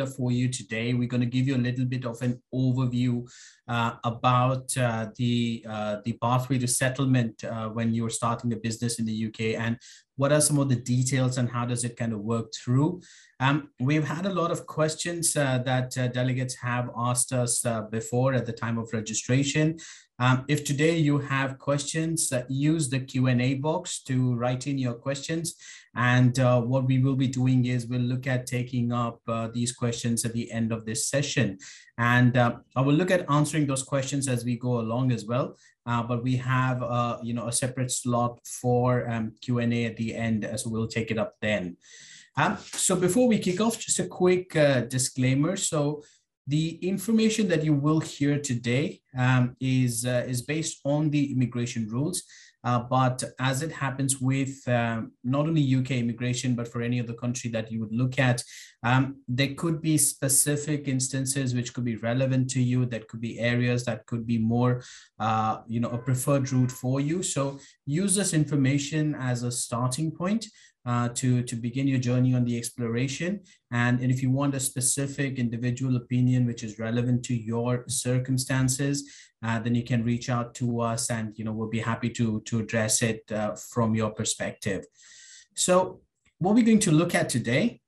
up for you today. We're going to give you a little bit of an overview uh, about uh, the uh, the pathway to settlement uh, when you're starting a business in the UK and what are some of the details and how does it kind of work through. Um, we've had a lot of questions uh, that uh, delegates have asked us before at the time of registration. Um, if today you have questions, use the Q&A box to write in your questions and uh, what we will be doing is we'll look at taking up uh, these questions at the end of this session. And uh, I will look at answering those questions as we go along as well. Uh, but we have, uh, you know, a separate slot for um, Q&A at the end, so we'll take it up then. Um, so before we kick off, just a quick uh, disclaimer. So the information that you will hear today um, is, is based on the immigration rules. Uh, but as it happens with um, not only UK immigration, but for any other country that you would look at, um, there could be specific instances which could be relevant to you. That could be areas that could be more, uh, you know, a preferred route for you. So use this information as a starting point uh, to, to begin your journey on the exploration. And, and if you want a specific individual opinion which is relevant to your circumstances, uh, then you can reach out to us and you know we'll be happy to, to address it uh, from your perspective. So what we're going to look at today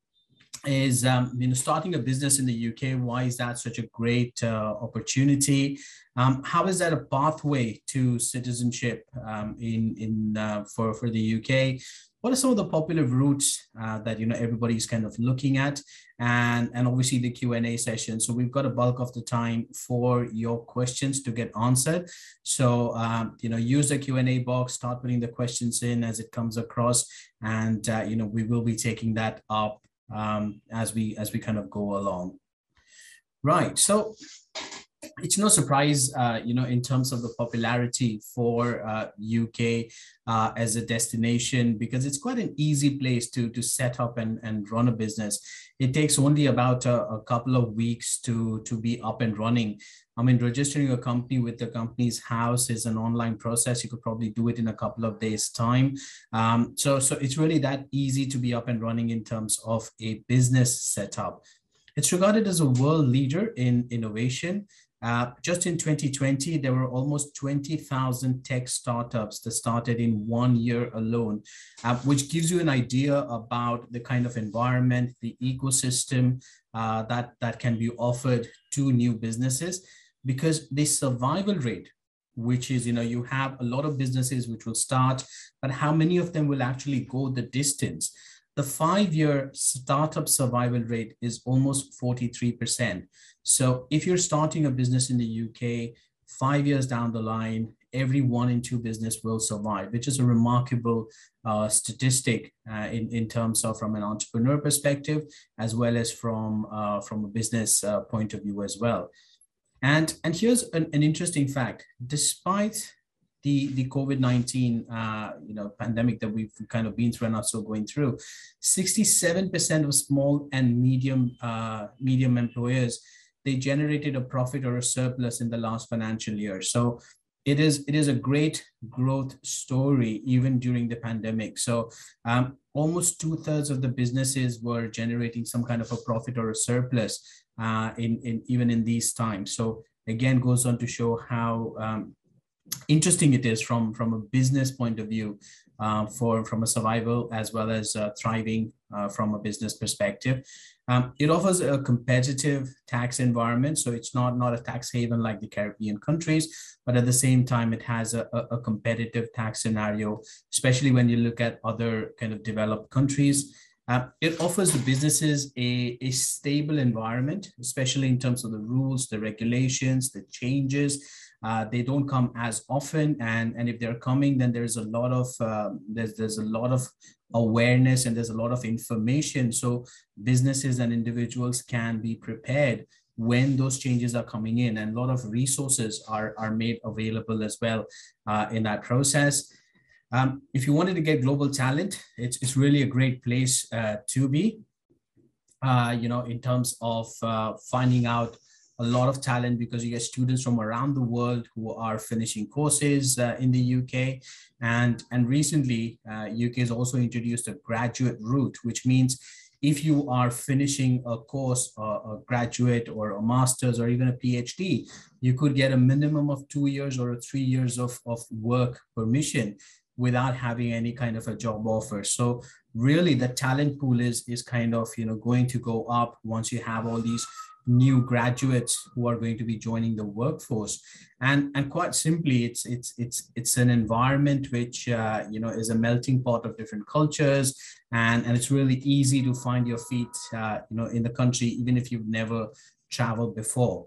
is um, you know starting a business in the UK. Why is that such a great uh, opportunity? Um, how is that a pathway to citizenship um, in in uh, for for the UK? what are some of the popular routes uh, that you know everybody's kind of looking at and and obviously the q&a session so we've got a bulk of the time for your questions to get answered so um, you know use the q&a box start putting the questions in as it comes across and uh, you know we will be taking that up um, as we as we kind of go along. Right so it's no surprise, uh, you know, in terms of the popularity for uh, UK uh, as a destination, because it's quite an easy place to, to set up and, and run a business. It takes only about a, a couple of weeks to, to be up and running. I mean, registering a company with the Companies House is an online process. You could probably do it in a couple of days' time. Um, so, so it's really that easy to be up and running in terms of a business setup. It's regarded as a world leader in innovation uh, just in 2020, there were almost 20,000 tech startups that started in one year alone, uh, which gives you an idea about the kind of environment, the ecosystem uh, that, that can be offered to new businesses. Because the survival rate which is you know you have a lot of businesses which will start but how many of them will actually go the distance the five year startup survival rate is almost 43%. So if you're starting a business in the UK, five years down the line, every one in two business will survive, which is a remarkable uh, statistic uh, in, in terms of from an entrepreneur perspective, as well as from, uh, from a business uh, point of view as well. And, and here's an, an interesting fact. Despite the the COVID nineteen uh, you know pandemic that we've kind of been through and also going through, sixty seven percent of small and medium uh, medium employers they generated a profit or a surplus in the last financial year. So it is it is a great growth story even during the pandemic. So um, almost two thirds of the businesses were generating some kind of a profit or a surplus uh, in in even in these times. So again goes on to show how um, interesting it is from from a business point of view uh, for from a survival as well as uh, thriving uh, from a business perspective. Um, it offers a competitive tax environment so it's not not a tax haven like the caribbean countries but at the same time it has a, a competitive tax scenario especially when you look at other kind of developed countries. Uh, it offers the businesses a, a stable environment, especially in terms of the rules, the regulations, the changes, uh, they don't come as often, and and if they're coming, then there's a lot of um, there's there's a lot of awareness and there's a lot of information. So businesses and individuals can be prepared when those changes are coming in, and a lot of resources are are made available as well uh, in that process. Um, if you wanted to get global talent, it's, it's really a great place uh, to be, uh, you know, in terms of uh, finding out a lot of talent because you get students from around the world who are finishing courses uh, in the UK. And, and recently, uh, UK has also introduced a graduate route, which means if you are finishing a course, a, a graduate or a master's or even a PhD, you could get a minimum of two years or three years of, of work permission without having any kind of a job offer. So really the talent pool is, is kind of, you know, going to go up once you have all these new graduates who are going to be joining the workforce. And and quite simply it's it's it's it's an environment which uh, you know is a melting pot of different cultures. And and it's really easy to find your feet uh, you know in the country even if you've never traveled before.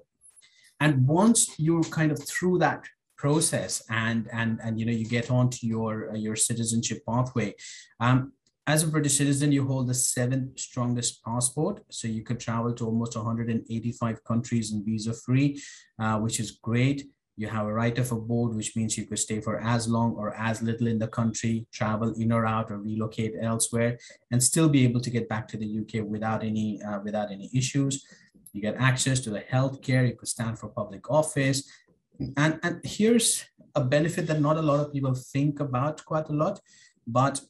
And once you're kind of through that process and and and you know you get onto your uh, your citizenship pathway um, as a British citizen, you hold the seventh strongest passport. So you could travel to almost 185 countries and visa free, uh, which is great. You have a right of abode, which means you could stay for as long or as little in the country, travel in or out or relocate elsewhere, and still be able to get back to the UK without any, uh, without any issues. You get access to the healthcare, you could stand for public office. And, and here's a benefit that not a lot of people think about quite a lot, but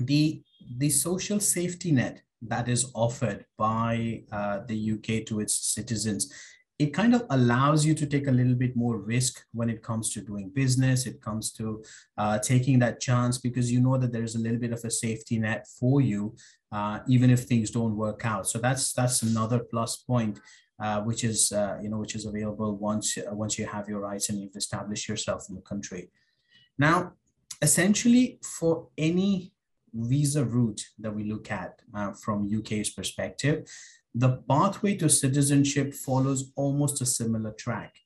the the social safety net that is offered by uh, the UK to its citizens, it kind of allows you to take a little bit more risk when it comes to doing business. It comes to uh, taking that chance because you know that there's a little bit of a safety net for you, uh, even if things don't work out. So that's that's another plus point. Uh, which is uh, you know which is available once once you have your rights and you've established yourself in the country. Now, essentially, for any visa route that we look at uh, from UK's perspective, the pathway to citizenship follows almost a similar track.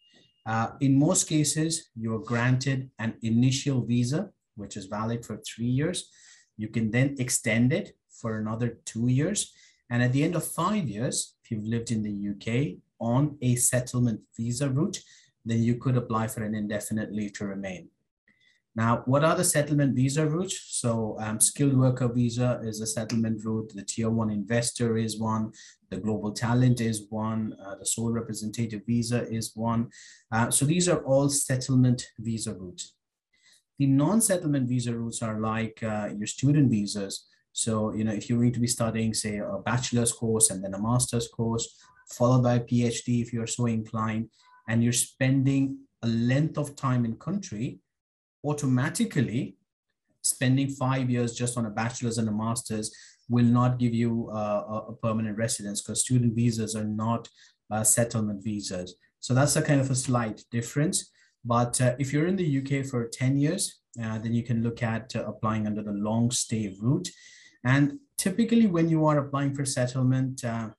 Uh, in most cases, you're granted an initial visa, which is valid for three years. You can then extend it for another two years. And at the end of five years, if you've lived in the UK on a settlement visa route, then you could apply for an indefinite leave to remain. Now, what are the settlement visa routes? So um, skilled worker visa is a settlement route. The tier one investor is one. The global talent is one. Uh, the sole representative visa is one. Uh, so these are all settlement visa routes. The non-settlement visa routes are like uh, your student visas. So, you know, if you're going to be studying, say, a bachelor's course and then a master's course, followed by a PhD if you're so inclined, and you're spending a length of time in country, automatically spending five years just on a bachelor's and a master's will not give you uh, a permanent residence because student visas are not uh, settlement visas. So that's a kind of a slight difference. But uh, if you're in the UK for 10 years, uh, then you can look at uh, applying under the long stay route. And typically when you are applying for settlement, uh,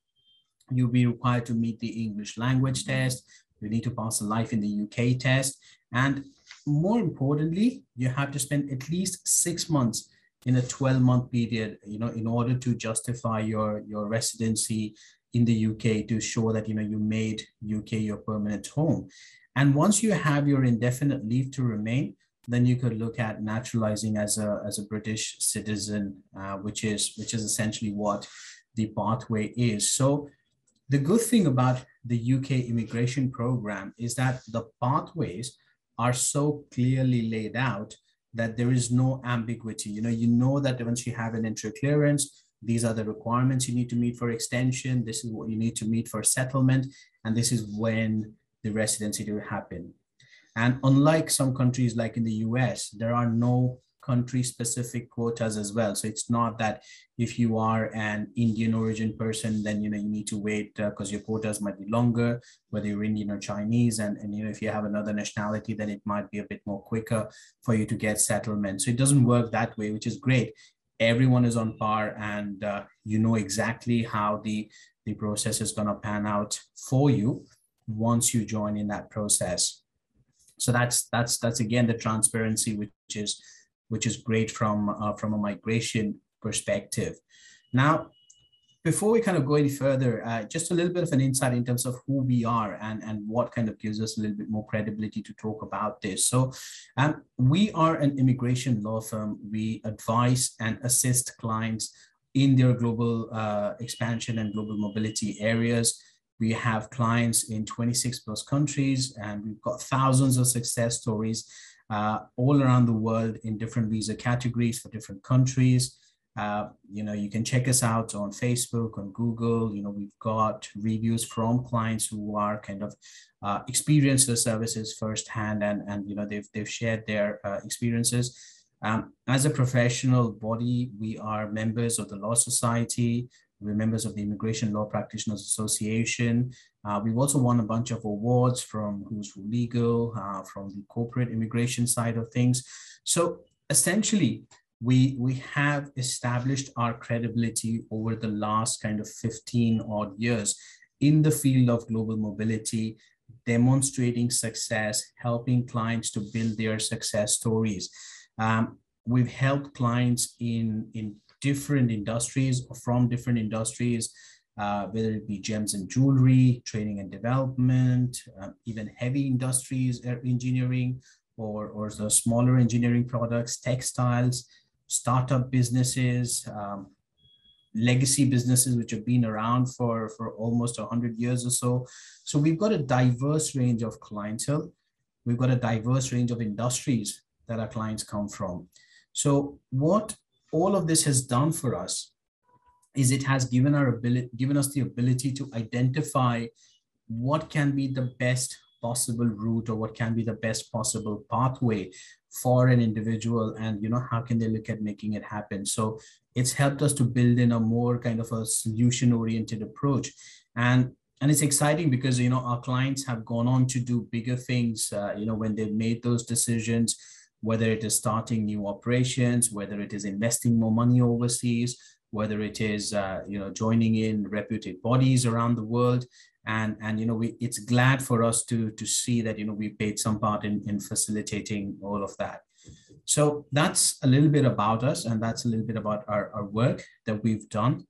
you'll be required to meet the English language test. You need to pass a life in the UK test. And more importantly, you have to spend at least six months in a 12 month period, you know, in order to justify your, your residency in the UK to show that, you know, you made UK your permanent home. And once you have your indefinite leave to remain, then you could look at naturalizing as a, as a British citizen, uh, which is which is essentially what the pathway is. So the good thing about the UK immigration program is that the pathways are so clearly laid out that there is no ambiguity. You know, you know that once you have an entry clearance, these are the requirements you need to meet for extension. This is what you need to meet for settlement. And this is when the residency will happen. And unlike some countries like in the US, there are no country specific quotas as well. So it's not that if you are an Indian origin person, then you know you need to wait because uh, your quotas might be longer, whether you're Indian or Chinese, and, and you know if you have another nationality, then it might be a bit more quicker for you to get settlement. So it doesn't work that way, which is great. Everyone is on par, and uh, you know exactly how the the process is going to pan out for you once you join in that process. So that's that's that's again the transparency, which is which is great from, uh, from a migration perspective. Now, before we kind of go any further, uh, just a little bit of an insight in terms of who we are and, and what kind of gives us a little bit more credibility to talk about this. So um, we are an immigration law firm. We advise and assist clients in their global uh, expansion and global mobility areas. We have clients in 26 plus countries and we've got thousands of success stories uh, all around the world in different visa categories for different countries. Uh, you know, you can check us out on Facebook, on Google. You know, we've got reviews from clients who are kind of uh, experienced the services firsthand, and and you know they've they've shared their uh, experiences. Um, as a professional body, we are members of the Law Society. We're members of the Immigration Law Practitioners Association. Uh, we've also won a bunch of awards from Who's Who Legal, uh, from the corporate immigration side of things. So essentially, we we have established our credibility over the last kind of 15 odd years in the field of global mobility demonstrating success helping clients to build their success stories um, we've helped clients in in different industries or from different industries uh, whether it be gems and jewelry training and development uh, even heavy industries engineering or, or the smaller engineering products textiles startup businesses, um, legacy businesses which have been around for, for almost 100 years or so. So we've got a diverse range of clientele. We've got a diverse range of industries that our clients come from. So what all of this has done for us is it has given our ability given us the ability to identify what can be the best possible route or what can be the best possible pathway for an individual and you know how can they look at making it happen? So it's helped us to build in a more kind of a solution oriented approach. And and it's exciting because you know our clients have gone on to do bigger things uh, you know when they've made those decisions whether it is starting new operations whether it is investing more money overseas whether it is uh, you know joining in reputed bodies around the world. And and you know we it's glad for us to to see that you know we paid some part in in facilitating all of that. So that's a little bit about us and that's a little bit about our, our work that we've done.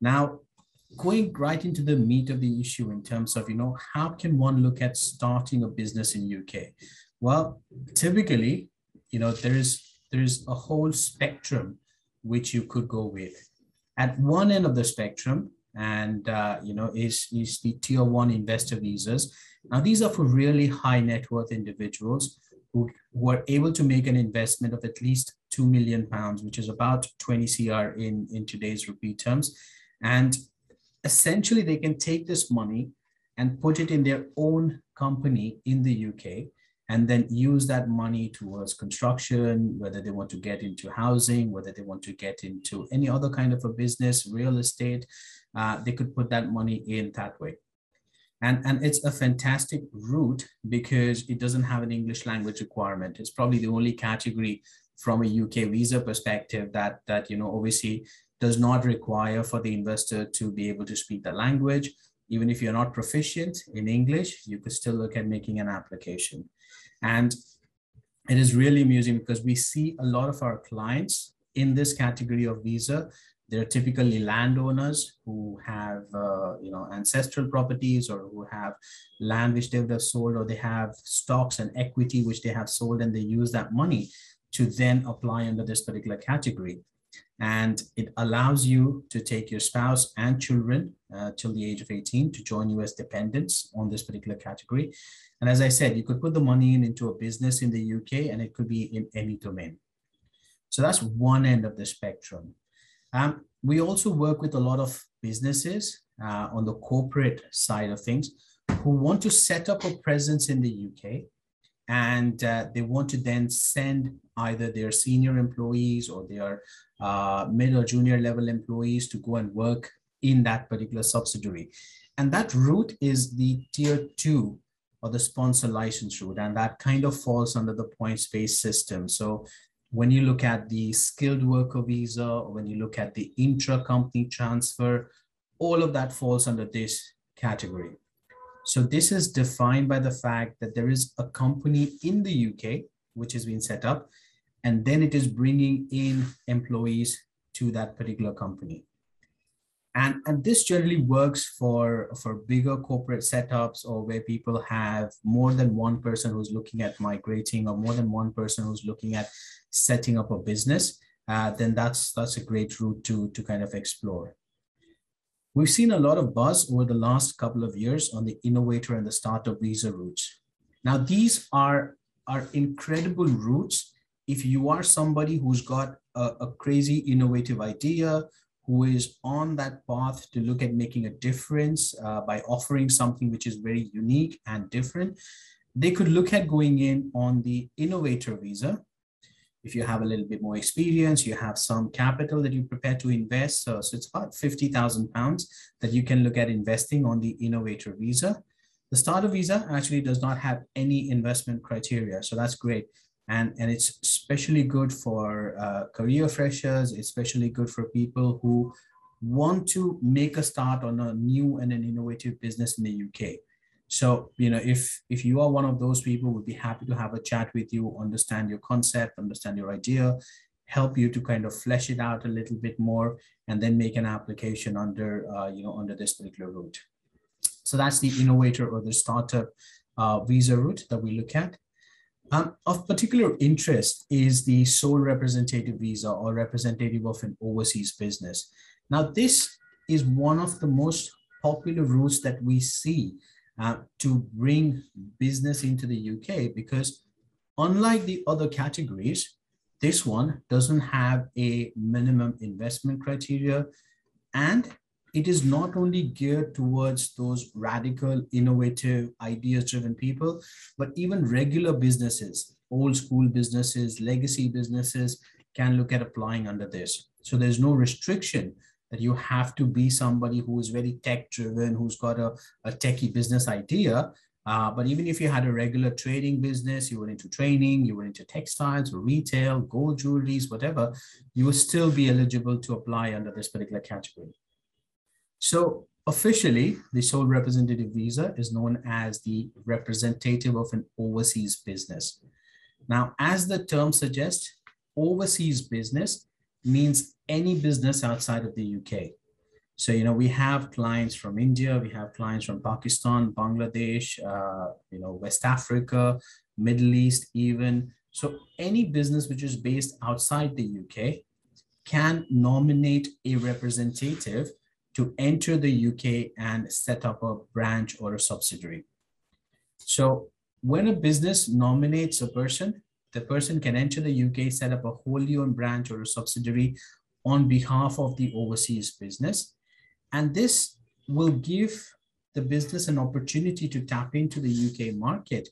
Now going right into the meat of the issue in terms of you know how can one look at starting a business in uk well typically you know there is there's a whole spectrum which you could go with. At one end of the spectrum and uh, you know is is the tier one investor visas. Now these are for really high net worth individuals who, are able to make an investment of at least two million pounds, which is about 20 CR in in today's rupee terms, and essentially they can take this money and put it in their own company in the UK and then use that money towards construction, whether they want to get into housing, whether they want to get into any other kind of a business, real estate, uh, they could put that money in that way. And, and it's a fantastic route because it doesn't have an English language requirement. It's probably the only category from a UK visa perspective that, that you know, obviously does not require for the investor to be able to speak the language. Even if you're not proficient in English, you could still look at making an application. And it is really amusing because we see a lot of our clients in this category of visa. They're typically landowners who have uh, you know ancestral properties or who have land which they would have sold or they have stocks and equity which they have sold and they use that money to then apply under this particular category and it allows you to take your spouse and children uh, till the age of 18 to join you as dependents on this particular category. And as i said you could put the money in into a business in the uk and it could be in any domain. So that's one end of the spectrum. Um, we also work with a lot of businesses uh, on the corporate side of things who want to set up a presence in the UK and uh, they want to then send either their senior employees or their uh, mid or junior level employees to go and work in that particular subsidiary. And that route is the tier two or the sponsor license route. And that kind of falls under the points-based system. So when you look at the skilled worker visa, or when you look at the intra-company transfer, all of that falls under this category. So this is defined by the fact that there is a company in the UK which has been set up, and then it is bringing in employees to that particular company. And, and this generally works for, for bigger corporate setups or where people have more than one person who's looking at migrating or more than one person who's looking at setting up a business, uh, then that's that's a great route to, to kind of explore. We've seen a lot of buzz over the last couple of years on the innovator and the startup visa routes. Now, these are, are incredible routes if you are somebody who's got a, a crazy innovative idea, who is on that path to look at making a difference uh, by offering something which is very unique and different, they could look at going in on the innovator visa. If you have a little bit more experience, you have some capital that you prepare to invest. So, so it's about 50,000 pounds that you can look at investing on the innovator visa. The starter visa actually does not have any investment criteria. So that's great. And, and it's especially good for uh, career freshers, especially good for people who want to make a start on a new and an innovative business in the UK. So, you know, if if you are one of those people, we'd be happy to have a chat with you, understand your concept, understand your idea, help you to kind of flesh it out a little bit more, and then make an application under, uh, you know, under this particular route. So that's the innovator or the startup uh, visa route that we look at. Um, of particular interest is the sole representative visa or representative of an overseas business. Now, this is one of the most popular routes that we see uh, to bring business into the UK because unlike the other categories, this one doesn't have a minimum investment criteria and it is not only geared towards those radical, innovative, ideas driven people, but even regular businesses, old school businesses, legacy businesses can look at applying under this. So there's no restriction that you have to be somebody who is very tech driven, who's got a, a techie business idea. Uh, but even if you had a regular trading business, you were into training, you were into textiles or retail, gold jewelries, whatever, you would still be eligible to apply under this particular category. So officially, the sole representative visa is known as the representative of an overseas business. Now, as the term suggests, overseas business means any business outside of the UK. So, you know, we have clients from India, we have clients from Pakistan, Bangladesh, uh, you know, West Africa, Middle East, even. So, any business which is based outside the UK can nominate a representative to enter the UK and set up a branch or a subsidiary. So, when a business nominates a person, the person can enter the UK, set up a wholly owned branch or a subsidiary on behalf of the overseas business. And this will give the business an opportunity to tap into the UK market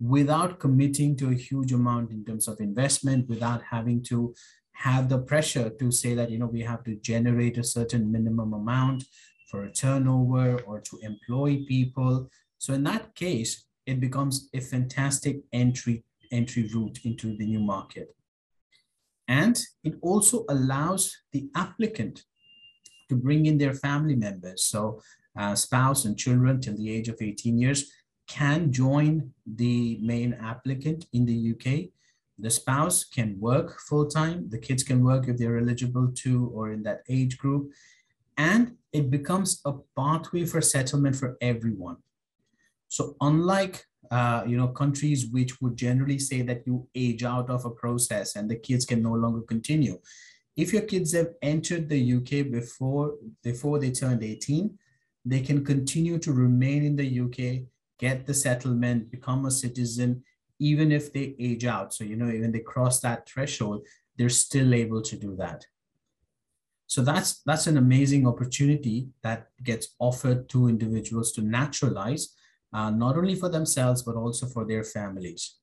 without committing to a huge amount in terms of investment, without having to have the pressure to say that, you know, we have to generate a certain minimum amount for a turnover or to employ people. So in that case, it becomes a fantastic entry entry route into the new market. And it also allows the applicant to bring in their family members. So uh, spouse and children till the age of 18 years can join the main applicant in the UK. The spouse can work full time. The kids can work if they're eligible to or in that age group. And it becomes a pathway for settlement for everyone. So unlike uh, you know, countries which would generally say that you age out of a process and the kids can no longer continue. If your kids have entered the UK before, before they turned 18, they can continue to remain in the UK, get the settlement, become a citizen, even if they age out. So, you know, even they cross that threshold, they're still able to do that. So that's that's an amazing opportunity that gets offered to individuals to naturalize uh, not only for themselves, but also for their families.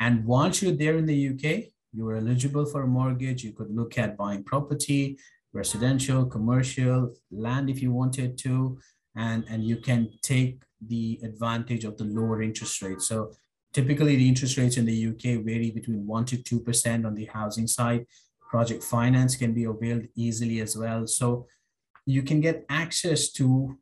And once you're there in the UK, you are eligible for a mortgage. You could look at buying property, residential, commercial, land if you wanted to, and, and you can take the advantage of the lower interest rate. So typically the interest rates in the UK vary between 1% to 2% on the housing side. Project finance can be availed easily as well. So you can get access to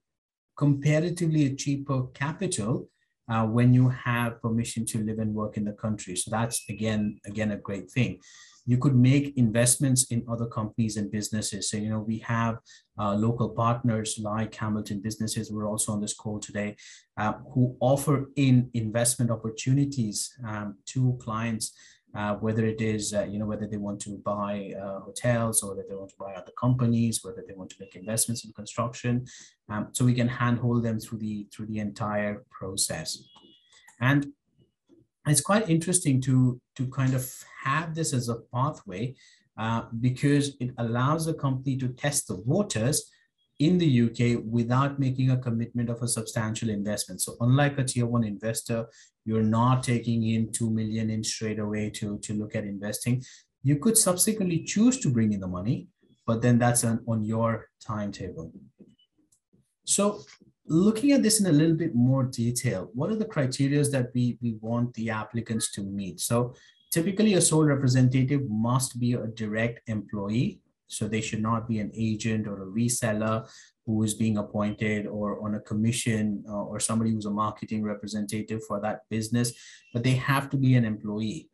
comparatively a cheaper capital uh, when you have permission to live and work in the country. So that's again, again, a great thing. You could make investments in other companies and businesses. So, you know, we have uh, local partners like Hamilton Businesses, we're also on this call today, uh, who offer in investment opportunities um, to clients uh, whether it is, uh, you know, whether they want to buy uh, hotels or whether they want to buy other companies, whether they want to make investments in construction. Um, so we can handhold them through the through the entire process. And it's quite interesting to to kind of have this as a pathway uh, because it allows a company to test the waters in the UK without making a commitment of a substantial investment. So unlike a tier one investor, you're not taking in 2 million in straight away to, to look at investing. You could subsequently choose to bring in the money, but then that's on, on your timetable. So looking at this in a little bit more detail, what are the criteria that we, we want the applicants to meet? So typically a sole representative must be a direct employee. So they should not be an agent or a reseller who is being appointed or on a commission uh, or somebody who's a marketing representative for that business, but they have to be an employee.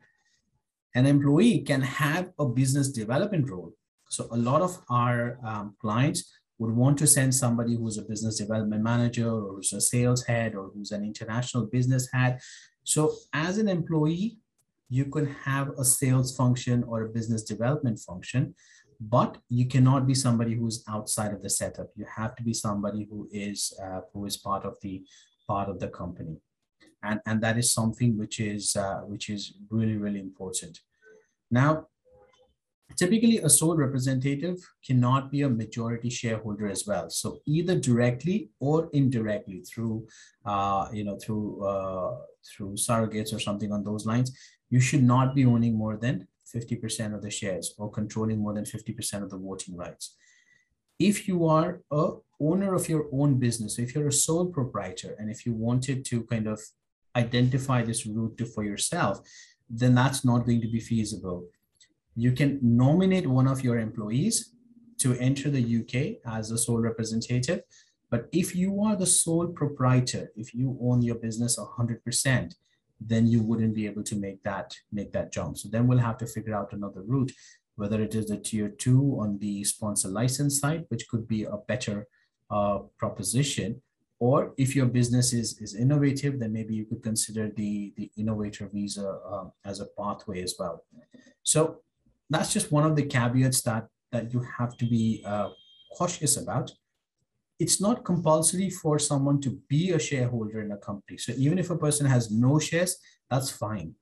An employee can have a business development role. So a lot of our um, clients would want to send somebody who's a business development manager or who's a sales head or who's an international business head. So as an employee, you could have a sales function or a business development function, but you cannot be somebody who's outside of the setup. You have to be somebody who is uh, who is part of the part of the company, and and that is something which is uh, which is really really important. Now, Typically, a sole representative cannot be a majority shareholder as well. So either directly or indirectly through, uh, you know, through uh, through surrogates or something on those lines, you should not be owning more than 50% of the shares or controlling more than 50% of the voting rights. If you are a owner of your own business, if you're a sole proprietor, and if you wanted to kind of identify this route to, for yourself, then that's not going to be feasible you can nominate one of your employees to enter the UK as a sole representative. But if you are the sole proprietor, if you own your business 100%, then you wouldn't be able to make that make that jump. So then we'll have to figure out another route, whether it is the tier two on the sponsor license side, which could be a better uh, proposition, or if your business is is innovative, then maybe you could consider the the innovator visa uh, as a pathway as well. So that's just one of the caveats that that you have to be uh, cautious about. It's not compulsory for someone to be a shareholder in a company. So even if a person has no shares, that's fine.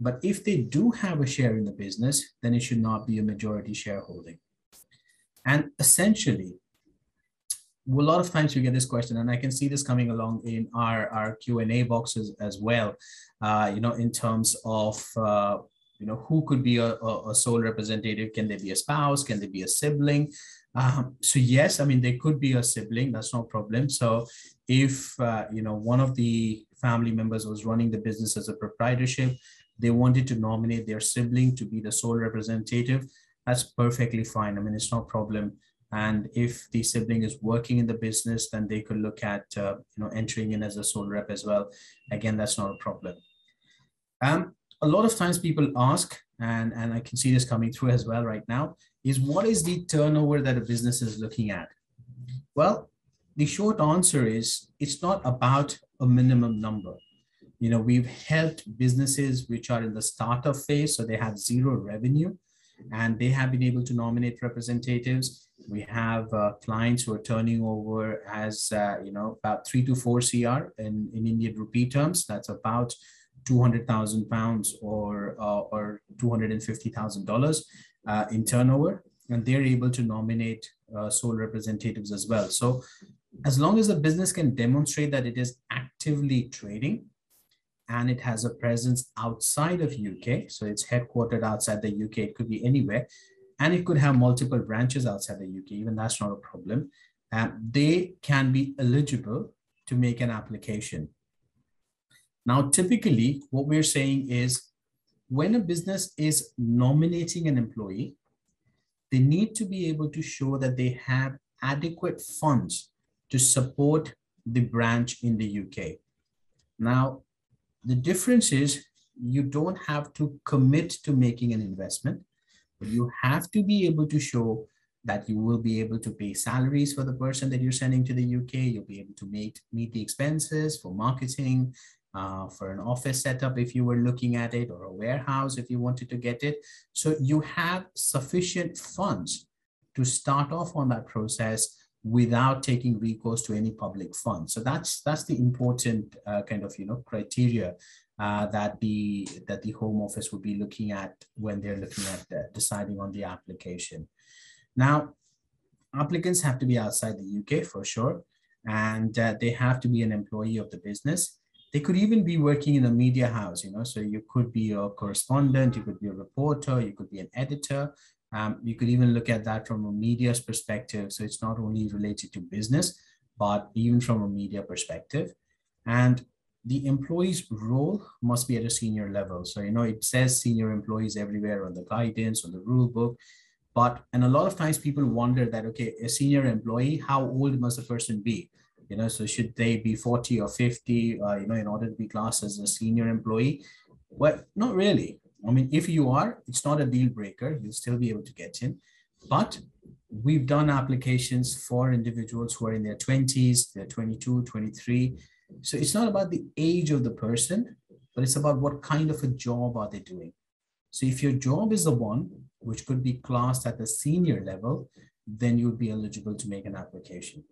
But if they do have a share in the business, then it should not be a majority shareholding. And essentially, a lot of times we get this question, and I can see this coming along in our, our Q&A boxes as well, uh, you know, in terms of uh, you know who could be a, a, sole representative can they be a spouse can they be a sibling um, so yes i mean they could be a sibling that's no problem. So if uh, you know one of the family members was running the business as a proprietorship they wanted to nominate their sibling to be the sole representative that's perfectly fine. I mean it's no problem. And if the sibling is working in the business then they could look at uh, you know entering in as a sole rep as well. Again that's not a problem. Um, a lot of times people ask, and, and I can see this coming through as well right now, is what is the turnover that a business is looking at? Well, the short answer is it's not about a minimum number. You know, we've helped businesses which are in the startup phase, so they have zero revenue, and they have been able to nominate representatives. We have uh, clients who are turning over as, uh, you know, about three to four CR in, in Indian rupee terms. That's about 200,000 pounds or, uh, or $250,000 uh, in turnover, and they're able to nominate uh, sole representatives as well. So as long as the business can demonstrate that it is actively trading and it has a presence outside of UK, so it's headquartered outside the UK, it could be anywhere, and it could have multiple branches outside the UK, even that's not a problem. Uh, they can be eligible to make an application. Now, typically, what we're saying is when a business is nominating an employee, they need to be able to show that they have adequate funds to support the branch in the UK. Now, the difference is you don't have to commit to making an investment, but you have to be able to show that you will be able to pay salaries for the person that you're sending to the UK. You'll be able to meet, meet the expenses for marketing, uh, for an office setup if you were looking at it, or a warehouse if you wanted to get it. So you have sufficient funds to start off on that process without taking recourse to any public fund. So that's that's the important uh, kind of you know criteria uh, that the that the Home Office would be looking at when they're looking at uh, deciding on the application. Now, applicants have to be outside the UK for sure, and uh, they have to be an employee of the business. They could even be working in a media house, you know. So you could be a correspondent, you could be a reporter, you could be an editor, um, you could even look at that from a media's perspective. So it's not only related to business, but even from a media perspective. And the employee's role must be at a senior level. So, you know, it says senior employees everywhere on the guidance, on the rule book. But, and a lot of times people wonder that, okay, a senior employee, how old must a person be? You know, so should they be 40 or 50, uh, you know, in order to be classed as a senior employee? Well, not really. I mean, if you are, it's not a deal breaker. You'll still be able to get in. But we've done applications for individuals who are in their 20s, they're 22, 23. So it's not about the age of the person, but it's about what kind of a job are they doing. So if your job is the one which could be classed at the senior level, then you would be eligible to make an application.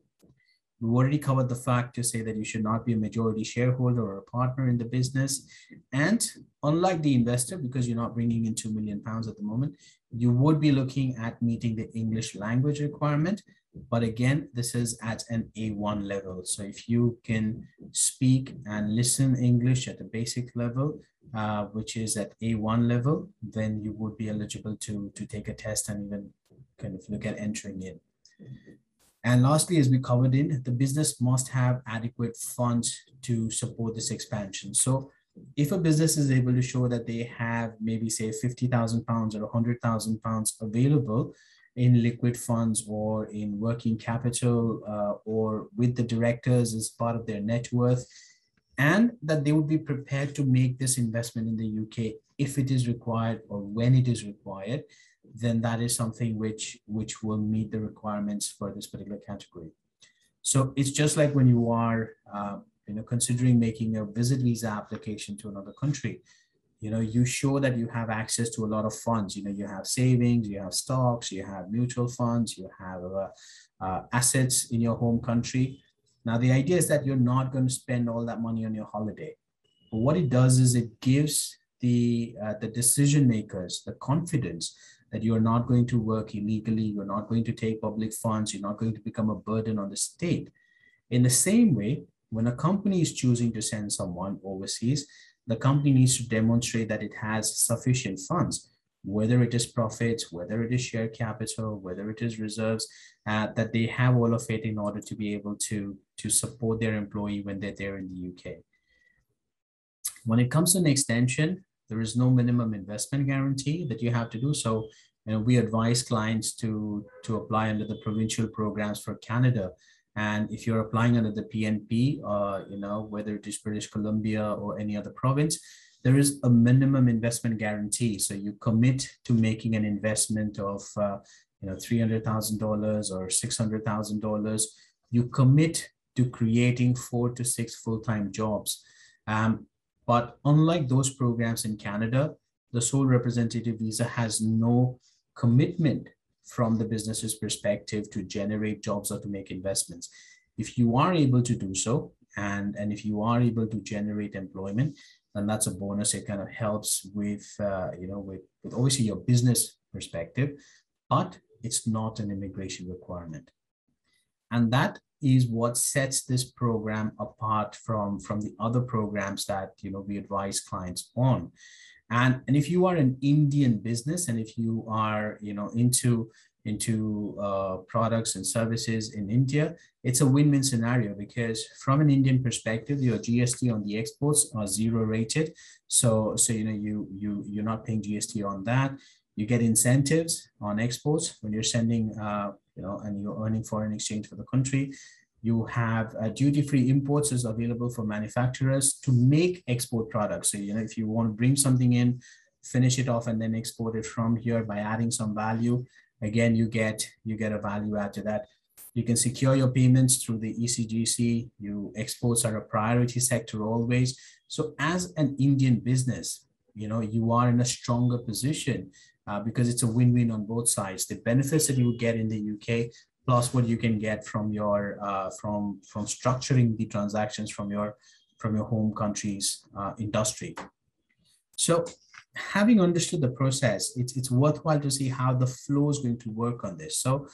We already covered the fact to say that you should not be a majority shareholder or a partner in the business. And unlike the investor, because you're not bringing in 2 million pounds at the moment, you would be looking at meeting the English language requirement. But again, this is at an A1 level. So if you can speak and listen English at the basic level, uh, which is at A1 level, then you would be eligible to, to take a test and even kind of look at entering in. And lastly, as we covered in, the business must have adequate funds to support this expansion. So if a business is able to show that they have maybe say 50,000 pounds or 100,000 pounds available in liquid funds or in working capital uh, or with the directors as part of their net worth, and that they would be prepared to make this investment in the UK if it is required or when it is required, then that is something which which will meet the requirements for this particular category. So it's just like when you are uh, you know considering making a visit visa application to another country, you know you show that you have access to a lot of funds. You know you have savings, you have stocks, you have mutual funds, you have uh, uh, assets in your home country. Now the idea is that you're not going to spend all that money on your holiday. But what it does is it gives the uh, the decision makers the confidence that you're not going to work illegally, you're not going to take public funds, you're not going to become a burden on the state. In the same way, when a company is choosing to send someone overseas, the company needs to demonstrate that it has sufficient funds, whether it is profits, whether it is share capital, whether it is reserves, uh, that they have all of it in order to be able to, to support their employee when they're there in the UK. When it comes to an extension, there is no minimum investment guarantee that you have to do. So, you know, we advise clients to, to apply under the provincial programs for Canada. And if you're applying under the PNP, uh, you know, whether it is British Columbia or any other province, there is a minimum investment guarantee. So you commit to making an investment of, uh, you know, $300,000 or $600,000. You commit to creating four to six full-time jobs. Um, but unlike those programs in Canada, the sole representative visa has no commitment from the business's perspective to generate jobs or to make investments. If you are able to do so, and, and if you are able to generate employment, then that's a bonus. It kind of helps with, uh, you know, with, with obviously your business perspective, but it's not an immigration requirement. And that is what sets this program apart from, from the other programs that you know we advise clients on. And, and if you are an Indian business and if you are you know into into uh, products and services in India, it's a win-win scenario because from an Indian perspective, your GST on the exports are zero rated. So, so you know you you you're not paying GST on that. You get incentives on exports when you're sending uh, you know, and you're earning foreign exchange for the country. You have uh, duty-free imports is available for manufacturers to make export products. So, you know, if you want to bring something in, finish it off and then export it from here by adding some value, again, you get, you get a value add to that. You can secure your payments through the ECGC. You exports are a priority sector always. So as an Indian business, you know, you are in a stronger position uh, because it's a win-win on both sides. The benefits that you would get in the UK, plus what you can get from your uh, from from structuring the transactions from your from your home country's uh, industry. So having understood the process, it's, it's worthwhile to see how the flow is going to work on this. So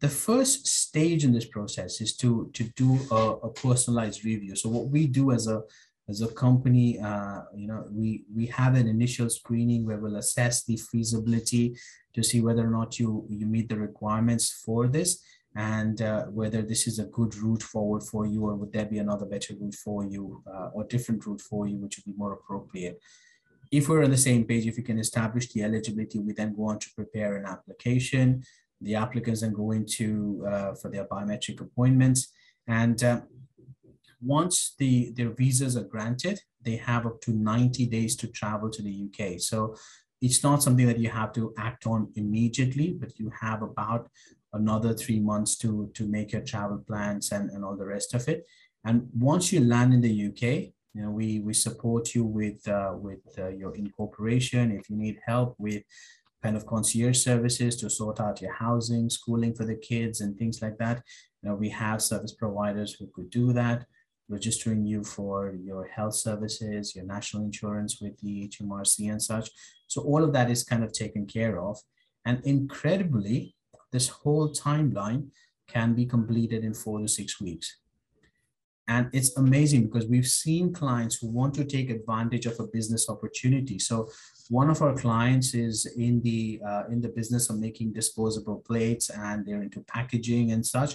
the first stage in this process is to, to do a, a personalized review. So what we do as a as a company, uh, you know, we we have an initial screening where we'll assess the feasibility to see whether or not you you meet the requirements for this and uh, whether this is a good route forward for you or would there be another better route for you uh, or different route for you which would be more appropriate. If we're on the same page if we can establish the eligibility we then go on to prepare an application. The applicants then go into uh, for their biometric appointments and uh, once the their visas are granted they have up to 90 days to travel to the uk so it's not something that you have to act on immediately but you have about another three months to, to make your travel plans and, and all the rest of it. And once you land in the UK, you know, we, we support you with, uh, with uh, your incorporation. If you need help with kind of concierge services to sort out your housing, schooling for the kids and things like that, you know, we have service providers who could do that registering you for your health services, your national insurance with the HMRC and such. So all of that is kind of taken care of. And incredibly, this whole timeline can be completed in four to six weeks. And it's amazing because we've seen clients who want to take advantage of a business opportunity. So one of our clients is in the uh, in the business of making disposable plates and they're into packaging and such.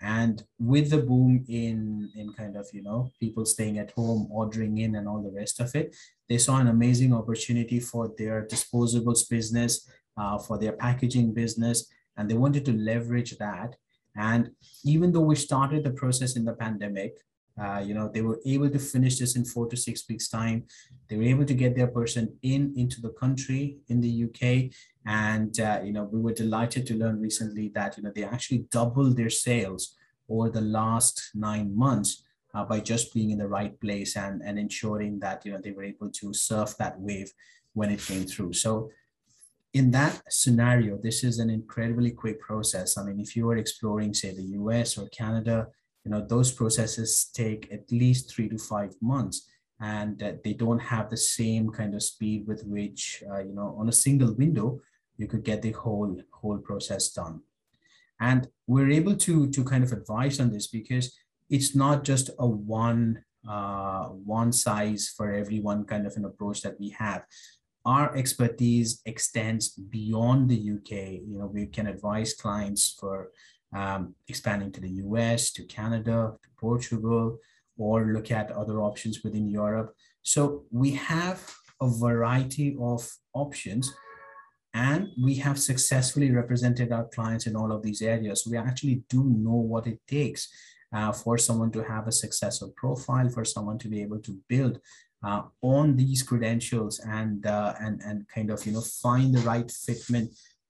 And with the boom in in kind of you know people staying at home, ordering in, and all the rest of it, they saw an amazing opportunity for their disposables business, uh, for their packaging business, and they wanted to leverage that. And even though we started the process in the pandemic, uh, you know, they were able to finish this in four to six weeks time. They were able to get their person in into the country in the UK. And, uh, you know, we were delighted to learn recently that, you know, they actually doubled their sales over the last nine months uh, by just being in the right place and, and ensuring that, you know, they were able to surf that wave when it came through. So in that scenario, this is an incredibly quick process. I mean, if you were exploring, say, the US or Canada, you know, those processes take at least three to five months and uh, they don't have the same kind of speed with which, uh, you know, on a single window, you could get the whole, whole process done. And we're able to, to kind of advise on this because it's not just a one, uh, one size for everyone kind of an approach that we have our expertise extends beyond the UK. You know, we can advise clients for um, expanding to the US, to Canada, to Portugal, or look at other options within Europe. So we have a variety of options and we have successfully represented our clients in all of these areas. We actually do know what it takes uh, for someone to have a successful profile, for someone to be able to build uh, on these credentials and uh, and and kind of you know find the right fitment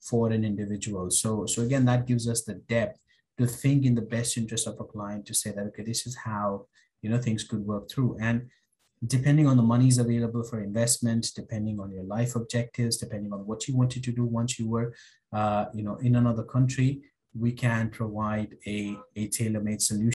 for an individual. So so again, that gives us the depth to think in the best interest of a client to say that okay, this is how you know things could work through and depending on the monies available for investment, depending on your life objectives, depending on what you wanted to do once you were, uh, you know, in another country, we can provide a, a tailor-made solution